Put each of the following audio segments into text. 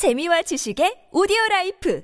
재미와 지식의 오디오 라이프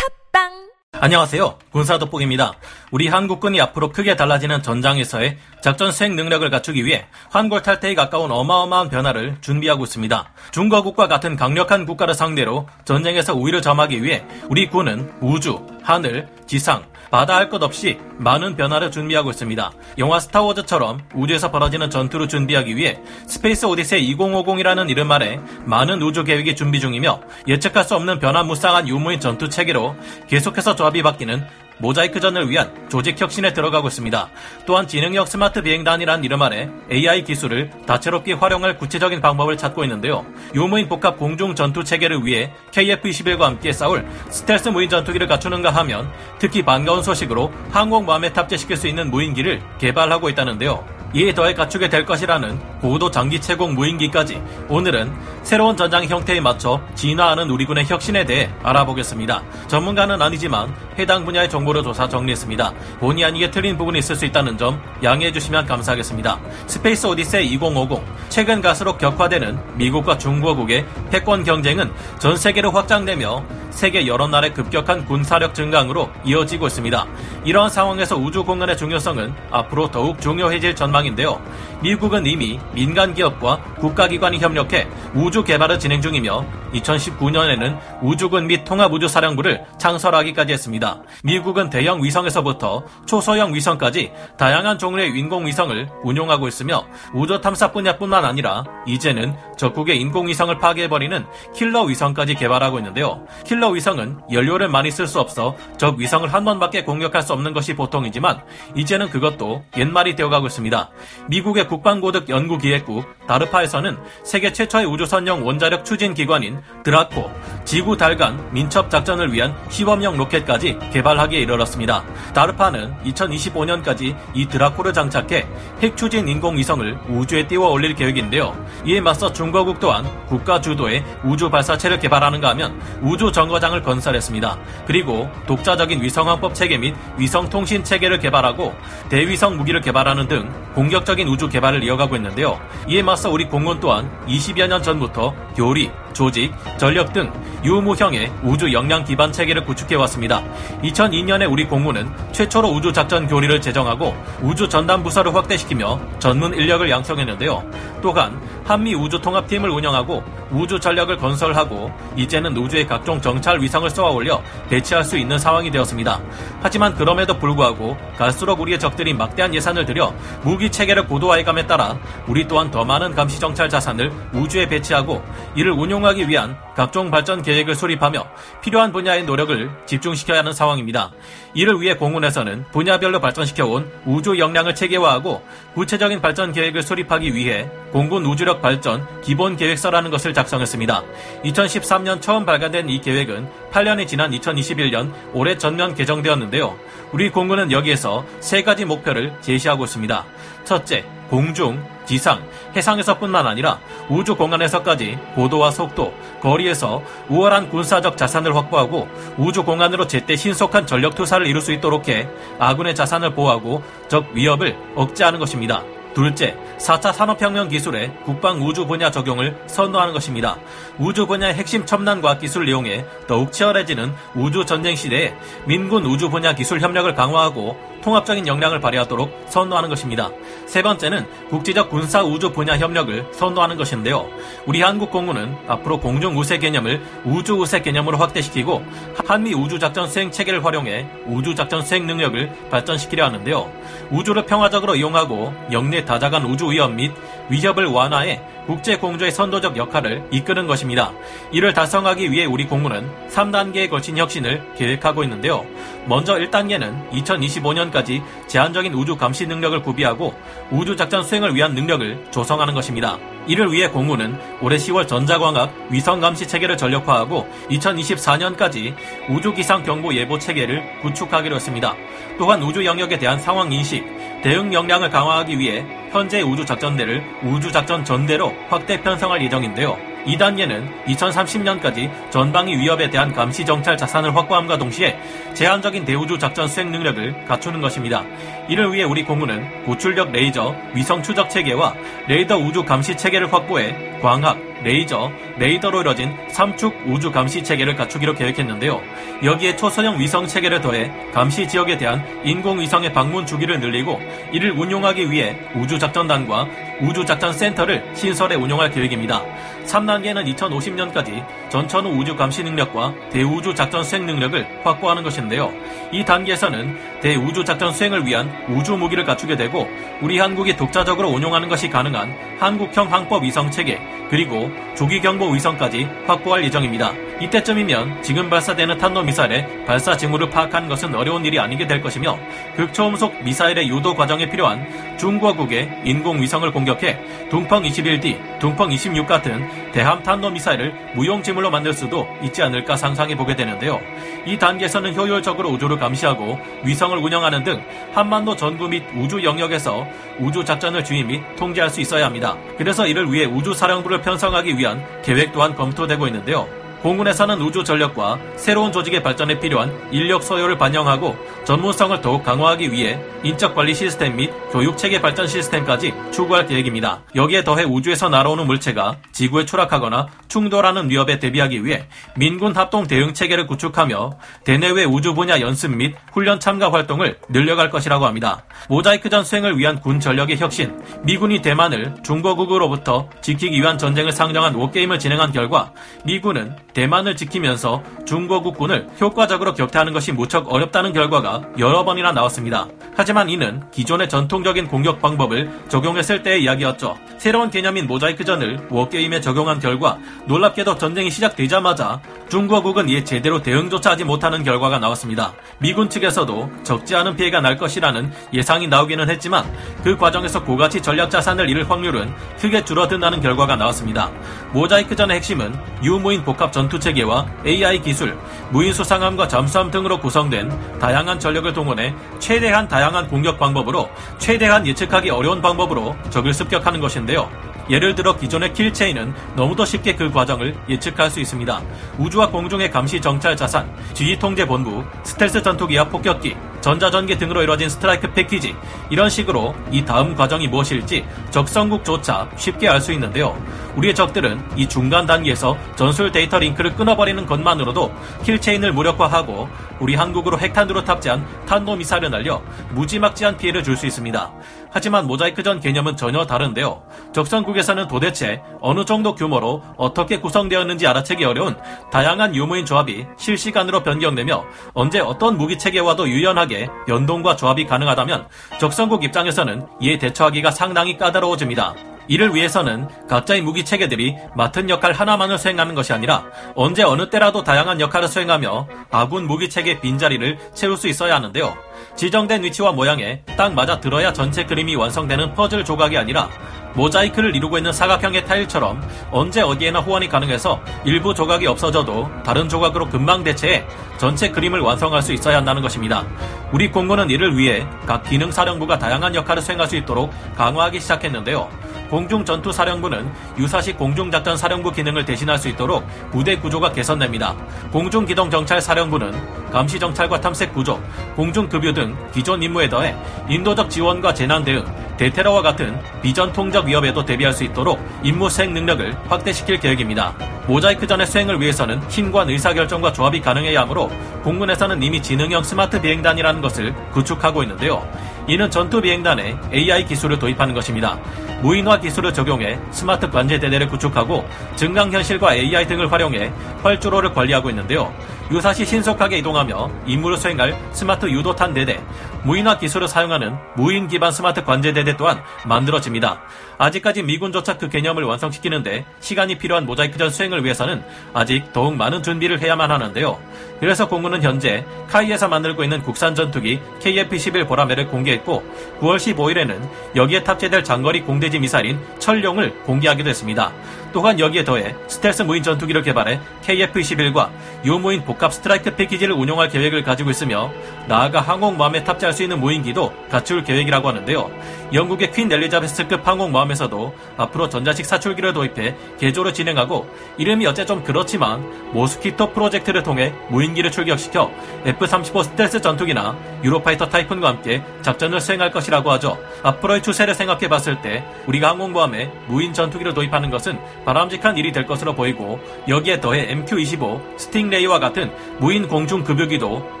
팟빵 안녕하세요. 군사 돋보기입니다. 우리 한국군이 앞으로 크게 달라지는 전장에서의 작전 수행 능력을 갖추기 위해 환골탈태에 가까운 어마어마한 변화를 준비하고 있습니다. 중국과 같은 강력한 국가를 상대로 전쟁에서 우위를 점하기 위해 우리 군은 우주, 하늘, 지상, 바다 할 것 없이 많은 변화를 준비하고 있습니다. 영화 스타워즈처럼 우주에서 벌어지는 전투를 준비하기 위해 Space Odyssey 2050이라는 이름 아래 많은 우주 계획이 준비 중이며 예측할 수 없는 변화무쌍한 유무인 전투 체계로 계속해서 조합이 바뀌는 모자이크전을 위한 조직 혁신에 들어가고 있습니다. 또한 지능형 스마트 비행단이란 이름 아래 AI 기술을 다채롭게 활용할 구체적인 방법을 찾고 있는데요. 유무인 복합 공중 전투 체계를 위해 KF-21과 함께 싸울 스텔스 무인 전투기를 갖추는가 하면 특히 반가운 소식으로 항공모함에 탑재시킬 수 있는 무인기를 개발하고 있다는데요. 이에 더해 갖추게 될 것이라는 고도 장기 체공 무인기까지 오늘은 새로운 전장 형태에 맞춰 진화하는 우리 군의 혁신에 대해 알아보겠습니다. 전문가는 아니지만 해당 분야의 정보를 조사 정리했습니다. 본의 아니게 틀린 부분이 있을 수 있다는 점 양해해 주시면 감사하겠습니다. Space Odyssey 2050 최근 갈수록 격화되는 미국과 중국의 패권 경쟁은 전 세계로 확장되며 세계 여러 나라의 급격한 군사력 증강으로 이어지고 있습니다. 이러한 상황에서 우주 공간의 중요성은 앞으로 더욱 중요해질 전망인데요. 미국은 이미 민간 기업과 국가기관이 협력해 우주 개발을 진행 중이며 2019년에는 우주군 및 통합우주사령부를 창설하기까지 했습니다. 미국은 대형 위성에서부터 초소형 위성까지 다양한 종류의 인공위성을 운용하고 있으며 우주 탐사 분야뿐만 아니라 이제는 적국의 인공위성을 파괴해버리는 킬러 위성까지 개발하고 있는데요. 킬러 위성은 연료를 많이 쓸 수 없어 적 위성을 한 번밖에 공격할 수 없는 것이 보통이지만 이제는 그것도 옛말이 되어가고 있습니다. 미국의 국방고득 연구기획국 다르파에서는 세계 최초의 우주선용 원자력 추진 기관인 드라코, 지구 달간 민첩 작전을 위한 시범용 로켓까지 개발하기에 이르렀습니다. 다르파는 2025년까지 이 드라코를 장착해 핵 추진 인공위성을 우주에 띄워 올릴 계획인데요. 이에 맞서 중국국 또한 국가 주도의 우주 발사체를 개발하는가 하면 우주 정 거장을 건설했습니다. 그리고 독자적인 위성항법 체계 및 위성 통신 체계를 개발하고 대위성 무기를 개발하는 등 공격적인 우주 개발을 이어가고 있는데요. 이에 맞서 우리 공군 또한 20여 년 전부터 교리, 조직, 전력 등 유무형의 우주 역량 기반 체계를 구축해 왔습니다. 2002년에 우리 공군은 최초로 우주 작전 교리를 제정하고 우주 전담 부서를 확대시키며 전문 인력을 양성했는데요. 또한 한미 우주 통합팀을 운영하고 우주 전력을 건설하고 이제는 우주의 각종 정찰 위성을 쏘아 올려 배치할 수 있는 상황이 되었습니다. 하지만 그럼에도 불구하고 갈수록 우리의 적들이 막대한 예산을 들여 무기 체계를 고도화해감에 따라 우리 또한 더 많은 감시 정찰 자산을 우주에 배치하고 이를 운용 하기 위한 각종 발전 계획을 수립하며 필요한 분야의 노력을 집중시켜야 하는 상황입니다. 이를 위해 공군에서는 분야별로 발전시켜온 우주 역량을 체계화하고 구체적인 발전 계획을 수립하기 위해 공군 우주력 발전 기본 계획서라는 것을 작성했습니다. 2013년 처음 발간된 이 계획은 8년이 지난 2021년 올해 전면 개정되었는데요. 우리 공군은 여기에서 세 가지 목표를 제시하고 있습니다. 첫째, 공중, 지상, 해상에서뿐만 아니라 우주 공간에서까지 고도와 속도, 거리에서 우월한 군사적 자산을 확보하고 우주 공간으로 제때 신속한 전력 투사를 이룰 수 있도록 해 아군의 자산을 보호하고 적 위협을 억제하는 것입니다. 둘째, 4차 산업혁명 기술의 국방 우주 분야 적용을 선도하는 것입니다. 우주 분야의 핵심 첨단과학 기술을 이용해 더욱 치열해지는 우주 전쟁 시대에 민군 우주 분야 기술 협력을 강화하고 통합적인 역량을 발휘하도록 선도하는 것입니다. 세 번째는 국제적 군사 우주 분야 협력을 선도하는 것인데요. 우리 한국 공군은 앞으로 공중 우세 개념을 우주 우세 개념으로 확대시키고 한미 우주 작전 수행 체계를 활용해 우주 작전 수행 능력을 발전시키려 하는데요. 우주를 평화적으로 이용하고 영내 다자간 우주 위험 및 위협을 완화해 국제 공조의 선도적 역할을 이끄는 것입니다. 이를 달성하기 위해 우리 공군은 3단계에 걸친 혁신을 계획하고 있는데요. 먼저 1단계는 2025년까지 제한적인 우주 감시 능력을 구비하고 우주 작전 수행을 위한 능력을 조성하는 것입니다. 이를 위해 공군은 올해 10월 전자광학 위성 감시 체계를 전력화하고 2024년까지 우주 기상 경보 예보 체계를 구축하기로 했습니다. 또한 우주 영역에 대한 상황 인식, 대응 역량을 강화하기 위해 현재 우주 작전대를 우주 작전 전대로 확대 편성할 예정인데요. 2단계는 2030년까지 전방위 위협에 대한 감시 정찰 자산을 확보함과 동시에 제한적인 대우주 작전 수행 능력을 갖추는 것입니다. 이를 위해 우리 공군은 고출력 레이저 위성 추적 체계와 레이더 우주 감시 체계를 확보해 광학, 레이저, 레이더로 이뤄진 3축 우주 감시 체계를 갖추기로 계획했는데요. 여기에 초소형 위성 체계를 더해 감시 지역에 대한 인공위성의 방문 주기를 늘리고 이를 운용하기 위해 우주작전단과 우주작전센터를 신설해 운용할 계획입니다. 3단계는 2050년까지 전천후 우주 감시 능력과 대우주 작전 수행 능력을 확보하는 것인데요. 이 단계에서는 대우주 작전 수행을 위한 우주 무기를 갖추게 되고 우리 한국이 독자적으로 운용하는 것이 가능한 한국형 항법 위성 체계 그리고 조기 경보 위성까지 확보할 예정입니다. 이때쯤이면 지금 발사되는 탄도 미사일의 발사 징후를 파악하는 것은 어려운 일이 아니게 될 것이며 극초음속 미사일의 유도 과정에 필요한 중국국의 인공위성을 공격해 둥펑 21D, 둥펑 26 같은 대함 탄도 미사일을 무용지물로 만들 수도 있지 않을까 상상해 보게 되는데요. 이 단계에서는 효율적으로 우주를 감시하고 위성을 운영하는 등 한반도 전구 및 우주 영역에서 우주 작전을 주의 및 통제할 수 있어야 합니다. 그래서 이를 위해 우주 사령부를 편성하기 위한 계획 또한 검토되고 있는데요. 공군에서는 우주 전력과 새로운 조직의 발전에 필요한 인력 소요를 반영하고 전문성을 더욱 강화하기 위해 인적 관리 시스템 및 교육 체계 발전 시스템까지 추구할 계획입니다. 여기에 더해 우주에서 날아오는 물체가 지구에 추락하거나 충돌하는 위협에 대비하기 위해 민군 합동 대응 체계를 구축하며 대내외 우주 분야 연습 및 훈련 참가 활동을 늘려갈 것이라고 합니다. 모자이크전 수행을 위한 군 전력의 혁신, 미군이 대만을 중국으로부터 지키기 위한 전쟁을 상정한 워게임을 진행한 결과 미군은 대만을 지키면서 중국 국군을 효과적으로 격퇴하는 것이 무척 어렵다는 결과가 여러 번이나 나왔습니다. 하지만 이는 기존의 전통적인 공격 방법을 적용했을 때의 이야기였죠. 새로운 개념인 모자이크전을 워게임에 적용한 결과 놀랍게도 전쟁이 시작되자마자 중국국은 이에 제대로 대응조차 하지 못하는 결과가 나왔습니다. 미군 측에서도 적지 않은 피해가 날 것이라는 예상이 나오기는 했지만 그 과정에서 고가치 전략 자산을 잃을 확률은 크게 줄어든다는 결과가 나왔습니다. 모자이크전의 핵심은 유무인 복합 전투 체계와 AI 기술, 무인 수상함과 잠수함 등으로 구성된 다양한 전력을 동원해 최대한 다양한 공격 방법으로 최대한 예측하기 어려운 방법으로 적을 습격하는 것인데요. 예를 들어 기존의 킬체인은 너무도 쉽게 그 과정을 예측할 수 있습니다. 우주와 공중의 감시 정찰 자산, 지휘 통제 본부, 스텔스 전투기와 폭격기, 전자전기 등으로 이루어진 strike package 이런 식으로 이 다음 과정이 무엇일지 적성국조차 쉽게 알 수 있는데요. 우리의 적들은 이 중간 단계에서 전술 데이터 링크를 끊어버리는 것만으로도 킬체인을 무력화하고 우리 한국으로 핵탄두를 탑재한 탄도미사일을 날려 무지막지한 피해를 줄 수 있습니다. 하지만 모자이크전 개념은 전혀 다른데요. 적성국에서는 도대체 어느 정도 규모로 어떻게 구성되었는지 알아채기 어려운 다양한 유무인 조합이 실시간으로 변경되며 언제 어떤 무기 체계와도 유연하게 연동과 조합이 가능하다면 적성국 입장에서는 이에 대처하기가 상당히 까다로워집니다. 이를 위해서는 각자의 무기 체계들이 맡은 역할 하나만을 수행하는 것이 아니라 언제 어느 때라도 다양한 역할을 수행하며 아군 무기 체계 빈자리를 채울 수 있어야 하는데요. 지정된 위치와 모양에 딱 맞아 들어야 전체 그림이 완성되는 퍼즐 조각이 아니라 모자이크를 이루고 있는 사각형의 타일처럼 언제 어디에나 호환이 가능해서 일부 조각이 없어져도 다른 조각으로 금방 대체해 전체 그림을 완성할 수 있어야 한다는 것입니다. 우리 공군은 이를 위해 각 기능 사령부가 다양한 역할을 수행할 수 있도록 강화하기 시작했는데요. 공중전투사령부는 유사시 공중작전사령부 기능을 대신할 수 있도록 부대 구조가 개선됩니다. 공중기동정찰사령부는 감시정찰과 탐색구조, 공중급유 등 기존 임무에 더해 인도적 지원과 재난대응, 대테러와 같은 비전통적 위협에도 대비할 수 있도록 임무 수행 능력을 확대시킬 계획입니다. 모자이크 전의 수행을 위해서는 힘과 의사결정과 조합이 가능해야 하므로 공군에서는 이미 지능형 스마트 비행단이라는 것을 구축하고 있는데요. 이는 전투 비행단에 AI 기술을 도입하는 것입니다. 무인화 기술을 적용해 스마트 관제 대대를 구축하고 증강현실과 AI 등을 활용해 활주로를 관리하고 있는데요. 유사시 신속하게 이동하며 임무를 수행할 스마트 유도탄 대대, 무인화 기술을 사용하는 무인 기반 스마트 관제 대대 또한 만들어집니다. 아직까지 미군조차 그 개념을 완성시키는데 시간이 필요한 모자이크전 수행을 위해서는 아직 더욱 많은 준비를 해야만 하는데요. 그래서 공군은 현재 카이에서 만들고 있는 국산 전투기 KF-11 보라매를 공개 했고 9월 15일에는 여기에 탑재될 장거리 공대지 미사일인 철룡을 공개하기도 했습니다. 또한 여기에 더해 스텔스 무인 전투기를 개발해 KF-21과 유무인 복합 strike package를 운용할 계획을 가지고 있으며 나아가 항공모함에 탑재할 수 있는 무인기도 갖출 계획이라고 하는데요. 영국의 퀸 엘리자베스급 항공모함에서도 앞으로 전자식 사출기를 도입해 개조를 진행하고 이름이 어째 좀 그렇지만 모스키토 프로젝트를 통해 무인기를 출격시켜 F-35 스텔스 전투기나 유로파이터 타이푼과 함께 작전을 수행할 것이라고 하죠. 앞으로의 추세를 생각해 봤을 때 우리가 항공모함에 무인 전투기를 도입하는 것은 바람직한 일이 될 것으로 보이고 여기에 더해 MQ-25 스팅레이와 같은 무인 공중 급유기도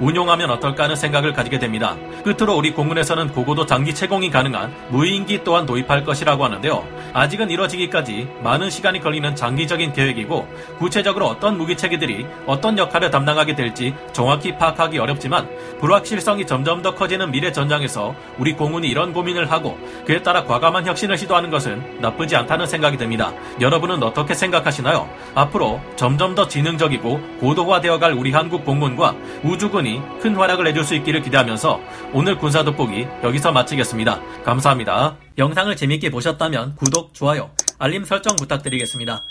운용하면 어떨까 하는 생각을 가지게 됩니다. 끝으로 우리 공군에서는 고고도 장기 채공이 가능한 무인기 또한 도입할 것이라고 하는데요. 아직은 이뤄지기까지 많은 시간이 걸리는 장기적인 계획이고 구체적으로 어떤 무기 체계들이 어떤 역할을 담당하게 될지 정확히 파악하기 어렵지만 불확실성이 점점 더 커지는 미래 전장에서 우리 공군이 이런 고민을 하고 그에 따라 과감한 혁신을 시도하는 것은 나쁘지 않다는 생각이 듭니다. 여러분은 어떻게 생각하시나요? 앞으로 점점 더 지능적이고 고도화되어갈 우리 한국 공군과 우주군 이 큰 활약을 해줄 수 있기를 기대하면서 오늘 군사 돋보기 여기서 마치겠습니다. 감사합니다. 영상을 재밌게 보셨다면 구독, 좋아요, 알림 설정 부탁드리겠습니다.